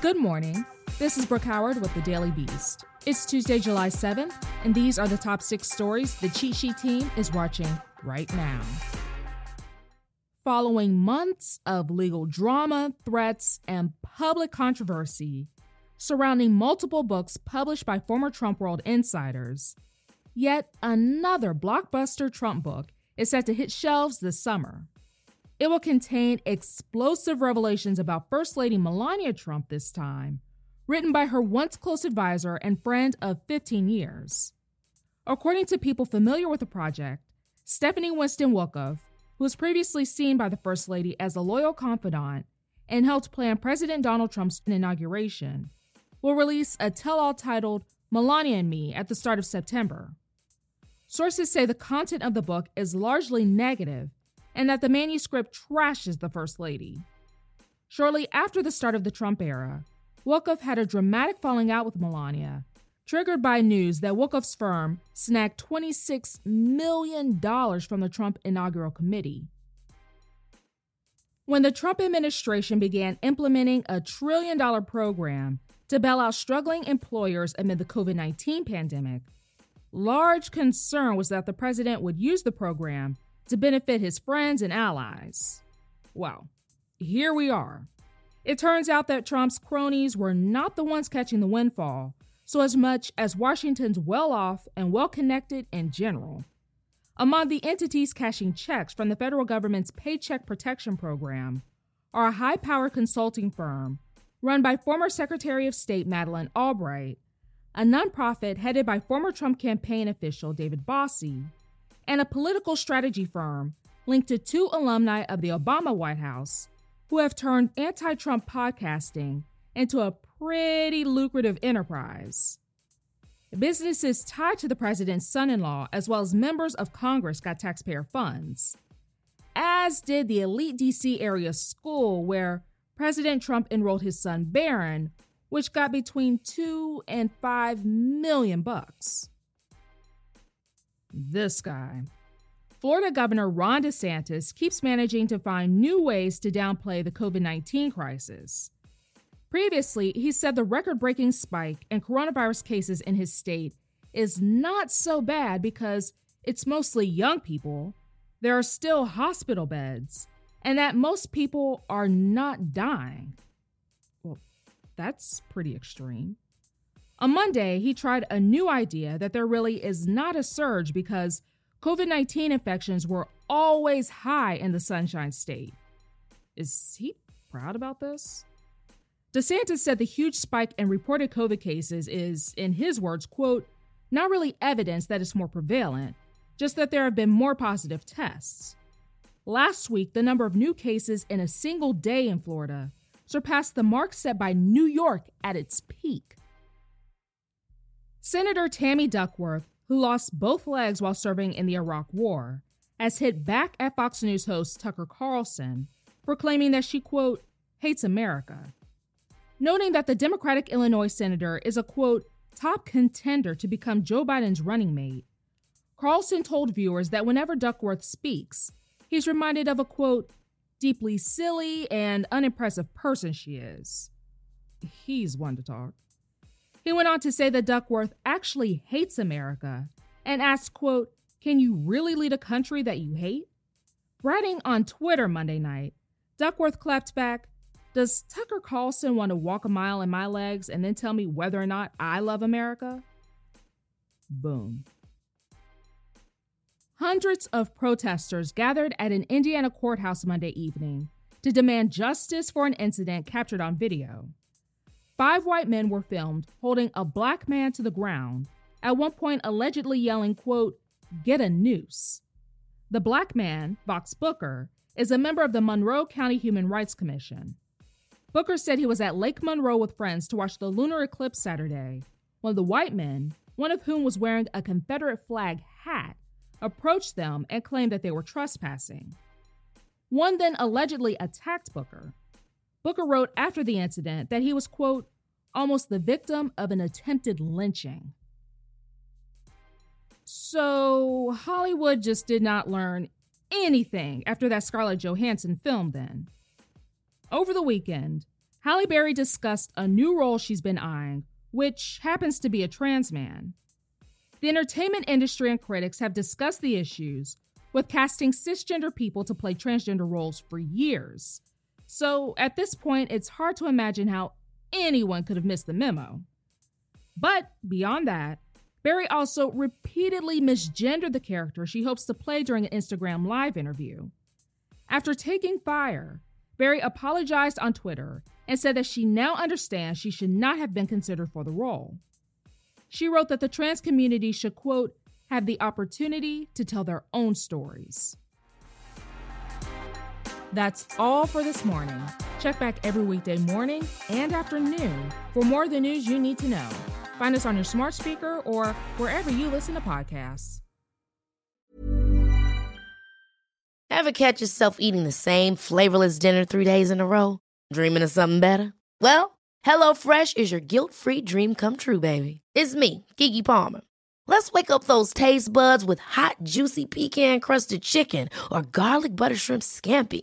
Good morning. This is Brooke Howard with the Daily Beast. It's Tuesday, July 7th, and these are the top six stories the Cheat Sheet team is watching right now. Following months of legal drama, threats, and public controversy surrounding multiple books published by former Trump World insiders, yet another blockbuster Trump book is set to hit shelves this summer. It will contain explosive revelations about First Lady Melania Trump this time, written by her once close advisor and friend of 15 years. According to people familiar with the project, Stephanie Winston Wolkoff, who was previously seen by the First Lady as a loyal confidant and helped plan President Donald Trump's inauguration, will release a tell all titled Melania and Me at the start of September. Sources say the content of the book is largely negative and that the manuscript trashes the First Lady. Shortly after the start of the Trump era, Wolkoff had a dramatic falling out with Melania, triggered by news that Wolkoff's firm snagged $26 million from the Trump inaugural committee. When the Trump administration began implementing a trillion dollar program to bail out struggling employers amid the COVID 19 pandemic, large concern was that the president would use the program to benefit his friends and allies. Well, here we are. It turns out that Trump's cronies were not the ones catching the windfall, so as much as Washington's well off and well connected in general. Among the entities cashing checks from the federal government's Paycheck Protection Program are a high powered consulting firm run by former Secretary of State Madeleine Albright, a nonprofit headed by former Trump campaign official David Bossie, and a political strategy firm linked to two alumni of the Obama White House who have turned anti Trump podcasting into a pretty lucrative enterprise. Businesses tied to the president's son in law, as well as members of Congress, got taxpayer funds, as did the elite DC area school where President Trump enrolled his son Barron, which got between two and five million bucks this guy. Florida Governor Ron DeSantis keeps managing to find new ways to downplay the COVID 19 crisis. Previously, he said the record breaking spike in coronavirus cases in his state is not so bad because it's mostly young people, there are still hospital beds, and that most people are not dying. Well, that's pretty extreme. On Monday, he tried a new idea that there really is not a surge because COVID 19 infections were always high in the Sunshine State. Is he proud about this? DeSantis said the huge spike in reported COVID cases is, in his words, quote, not really evidence that it's more prevalent, just that there have been more positive tests. Last week, the number of new cases in a single day in Florida surpassed the mark set by New York at its peak. Senator Tammy Duckworth, who lost both legs while serving in the Iraq War, has hit back at Fox News host Tucker Carlson for claiming that she, quote, hates America. Noting that the Democratic Illinois senator is a, quote, top contender to become Joe Biden's running mate, Carlson told viewers that whenever Duckworth speaks, he's reminded of a, quote, deeply silly and unimpressive person she is. He's one to talk. He went on to say that Duckworth actually hates America and asked, quote, Can you really lead a country that you hate? Writing on Twitter Monday night, Duckworth clapped back, Does Tucker Carlson want to walk a mile in my legs and then tell me whether or not I love America? Boom. Hundreds of protesters gathered at an Indiana courthouse Monday evening to demand justice for an incident captured on video. Five white men were filmed holding a black man to the ground, at one point allegedly yelling, quote, get a noose. The black man, Vauhxx Booker, is a member of the Monroe County Human Rights Commission. Booker said he was at Lake Monroe with friends to watch the lunar eclipse Saturday when the white men, one of whom was wearing a Confederate flag hat, approached them and claimed that they were trespassing. One then allegedly attacked Booker. Booker wrote after the incident that he was, quote, almost the victim of an attempted lynching. So, Hollywood just did not learn anything after that Scarlett Johansson film, then. Over the weekend, Halle Berry discussed a new role she's been eyeing, which happens to be a trans man. The entertainment industry and critics have discussed the issues with casting cisgender people to play transgender roles for years. So at this point, it's hard to imagine how anyone could have missed the memo. But beyond that, Berry also repeatedly misgendered the character she hopes to play during an Instagram Live interview. After taking fire, Berry apologized on Twitter and said that she now understands she should not have been considered for the role. She wrote that the trans community should, quote, have the opportunity to tell their own stories. That's all for this morning. Check back every weekday morning and afternoon for more of the news you need to know. Find us on your smart speaker or wherever you listen to podcasts. Ever catch yourself eating the same flavorless dinner three days in a row? Dreaming of something better? Well, HelloFresh is your guilt free dream come true, baby. It's me, Keke Palmer. Let's wake up those taste buds with hot, juicy pecan crusted chicken or garlic butter shrimp scampi.